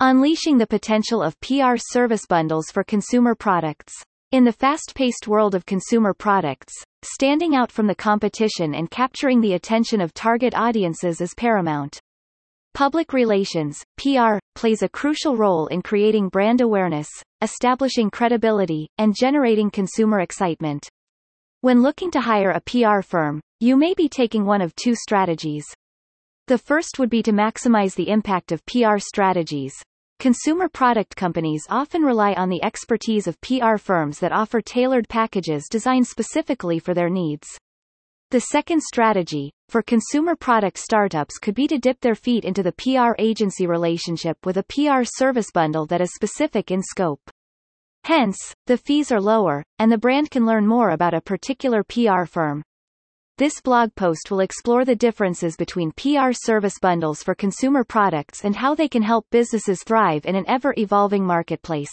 Unleashing the potential of PR service bundles for consumer products. In the fast-paced world of consumer products, standing out from the competition and capturing the attention of target audiences is paramount. Public relations, PR, plays a crucial role in creating brand awareness, establishing credibility, and generating consumer excitement. When looking to hire a PR firm, you may be taking one of two strategies. The first would be to maximize the impact of PR strategies. Consumer product companies often rely on the expertise of PR firms that offer tailored packages designed specifically for their needs. The second strategy, for consumer product startups could be to dip their feet into the PR agency relationship with a PR service bundle that is specific in scope. Hence, the fees are lower, and the brand can learn more about a particular PR firm. This blog post will explore the differences between PR service bundles for consumer products and how they can help businesses thrive in an ever-evolving marketplace.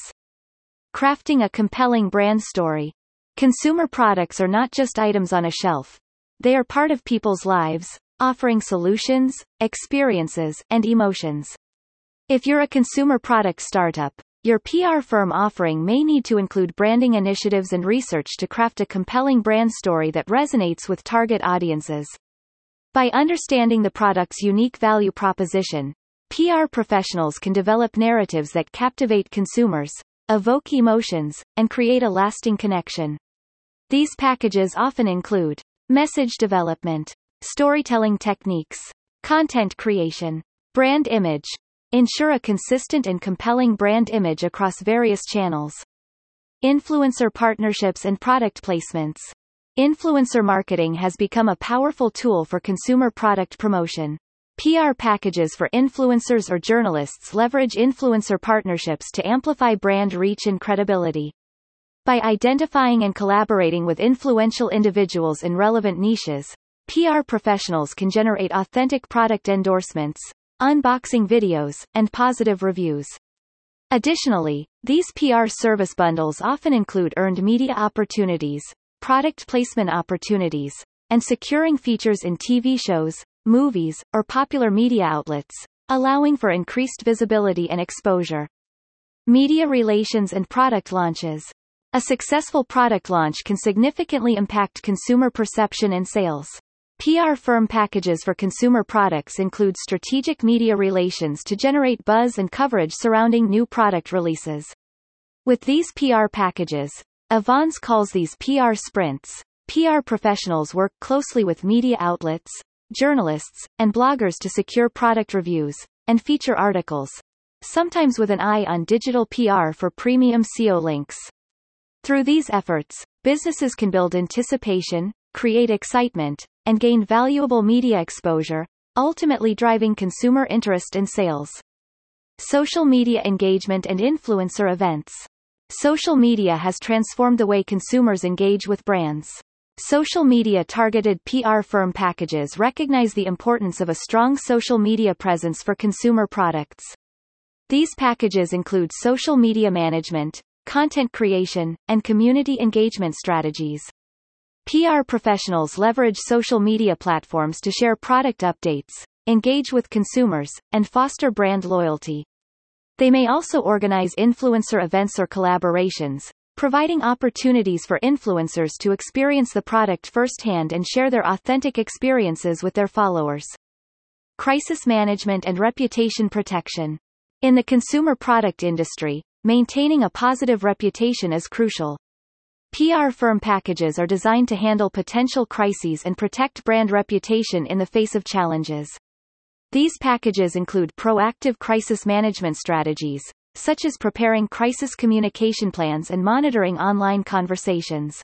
Crafting a compelling brand story. Consumer products are not just items on a shelf. They are part of people's lives, offering solutions, experiences, and emotions. If you're a consumer product startup, your PR firm offering may need to include branding initiatives and research to craft a compelling brand story that resonates with target audiences. By understanding the product's unique value proposition, PR professionals can develop narratives that captivate consumers, evoke emotions, and create a lasting connection. These packages often include message development, storytelling techniques, content creation, brand image, ensure a consistent and compelling brand image across various channels. Influencer partnerships and product placements. Influencer marketing has become a powerful tool for consumer product promotion. PR packages for influencers or journalists leverage influencer partnerships to amplify brand reach and credibility. By identifying and collaborating with influential individuals in relevant niches, PR professionals can generate authentic product endorsements, unboxing videos, and positive reviews. Additionally, these PR service bundles often include earned media opportunities, product placement opportunities, and securing features in TV shows, movies, or popular media outlets, allowing for increased visibility and exposure. Media relations and product launches. A successful product launch can significantly impact consumer perception and sales. PR firm packages for consumer products include strategic media relations to generate buzz and coverage surrounding new product releases. With these PR packages, Avons calls these PR sprints. PR professionals work closely with media outlets, journalists, and bloggers to secure product reviews and feature articles, sometimes with an eye on digital PR for premium SEO links. Through these efforts, businesses can build anticipation, create excitement, and gain valuable media exposure, ultimately driving consumer interest and sales. Social media engagement and influencer events. Social media has transformed the way consumers engage with brands. Social media targeted PR firm packages recognize the importance of a strong social media presence for consumer products. These packages include social media management, content creation, and community engagement strategies. PR professionals leverage social media platforms to share product updates, engage with consumers, and foster brand loyalty. They may also organize influencer events or collaborations, providing opportunities for influencers to experience the product firsthand and share their authentic experiences with their followers. Crisis management and reputation protection. In the consumer product industry, maintaining a positive reputation is crucial. PR firm packages are designed to handle potential crises and protect brand reputation in the face of challenges. These packages include proactive crisis management strategies, such as preparing crisis communication plans and monitoring online conversations.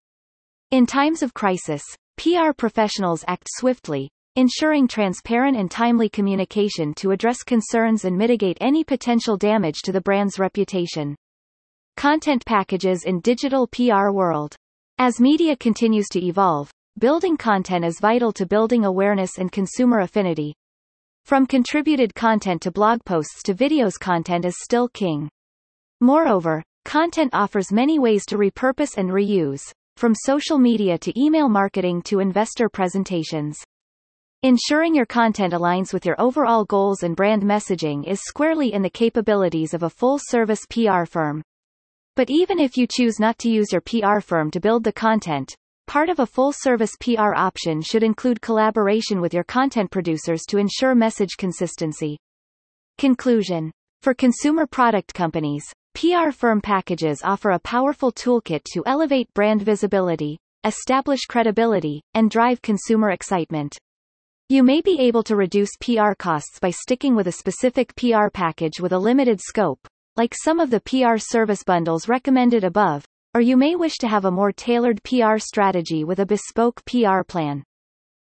In times of crisis, PR professionals act swiftly, ensuring transparent and timely communication to address concerns and mitigate any potential damage to the brand's reputation. Content packages in digital PR world. As media continues to evolve, building content is vital to building awareness and consumer affinity. From contributed content to blog posts to videos content is still king. Moreover, content offers many ways to repurpose and reuse, from social media to email marketing to investor presentations. Ensuring your content aligns with your overall goals and brand messaging is squarely in the capabilities of a full-service PR firm. But even if you choose not to use your PR firm to build the content, part of a full-service PR option should include collaboration with your content producers to ensure message consistency. Conclusion. For consumer product companies, PR firm packages offer a powerful toolkit to elevate brand visibility, establish credibility, and drive consumer excitement. You may be able to reduce PR costs by sticking with a specific PR package with a limited scope, like some of the PR service bundles recommended above, or you may wish to have a more tailored PR strategy with a bespoke PR plan.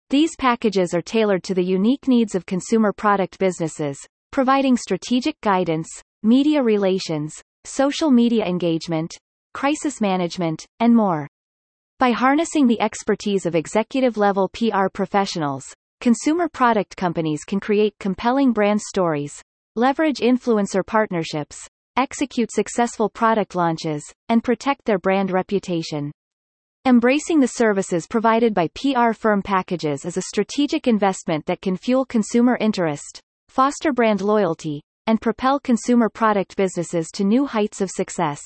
These packages are tailored to the unique needs of consumer product businesses, providing strategic guidance, media relations, social media engagement, crisis management, and more. By harnessing the expertise of executive-level PR professionals, consumer product companies can create compelling brand stories, leverage influencer partnerships, execute successful product launches, and protect their brand reputation. Embracing the services provided by PR firm packages is a strategic investment that can fuel consumer interest, foster brand loyalty, and propel consumer product businesses to new heights of success.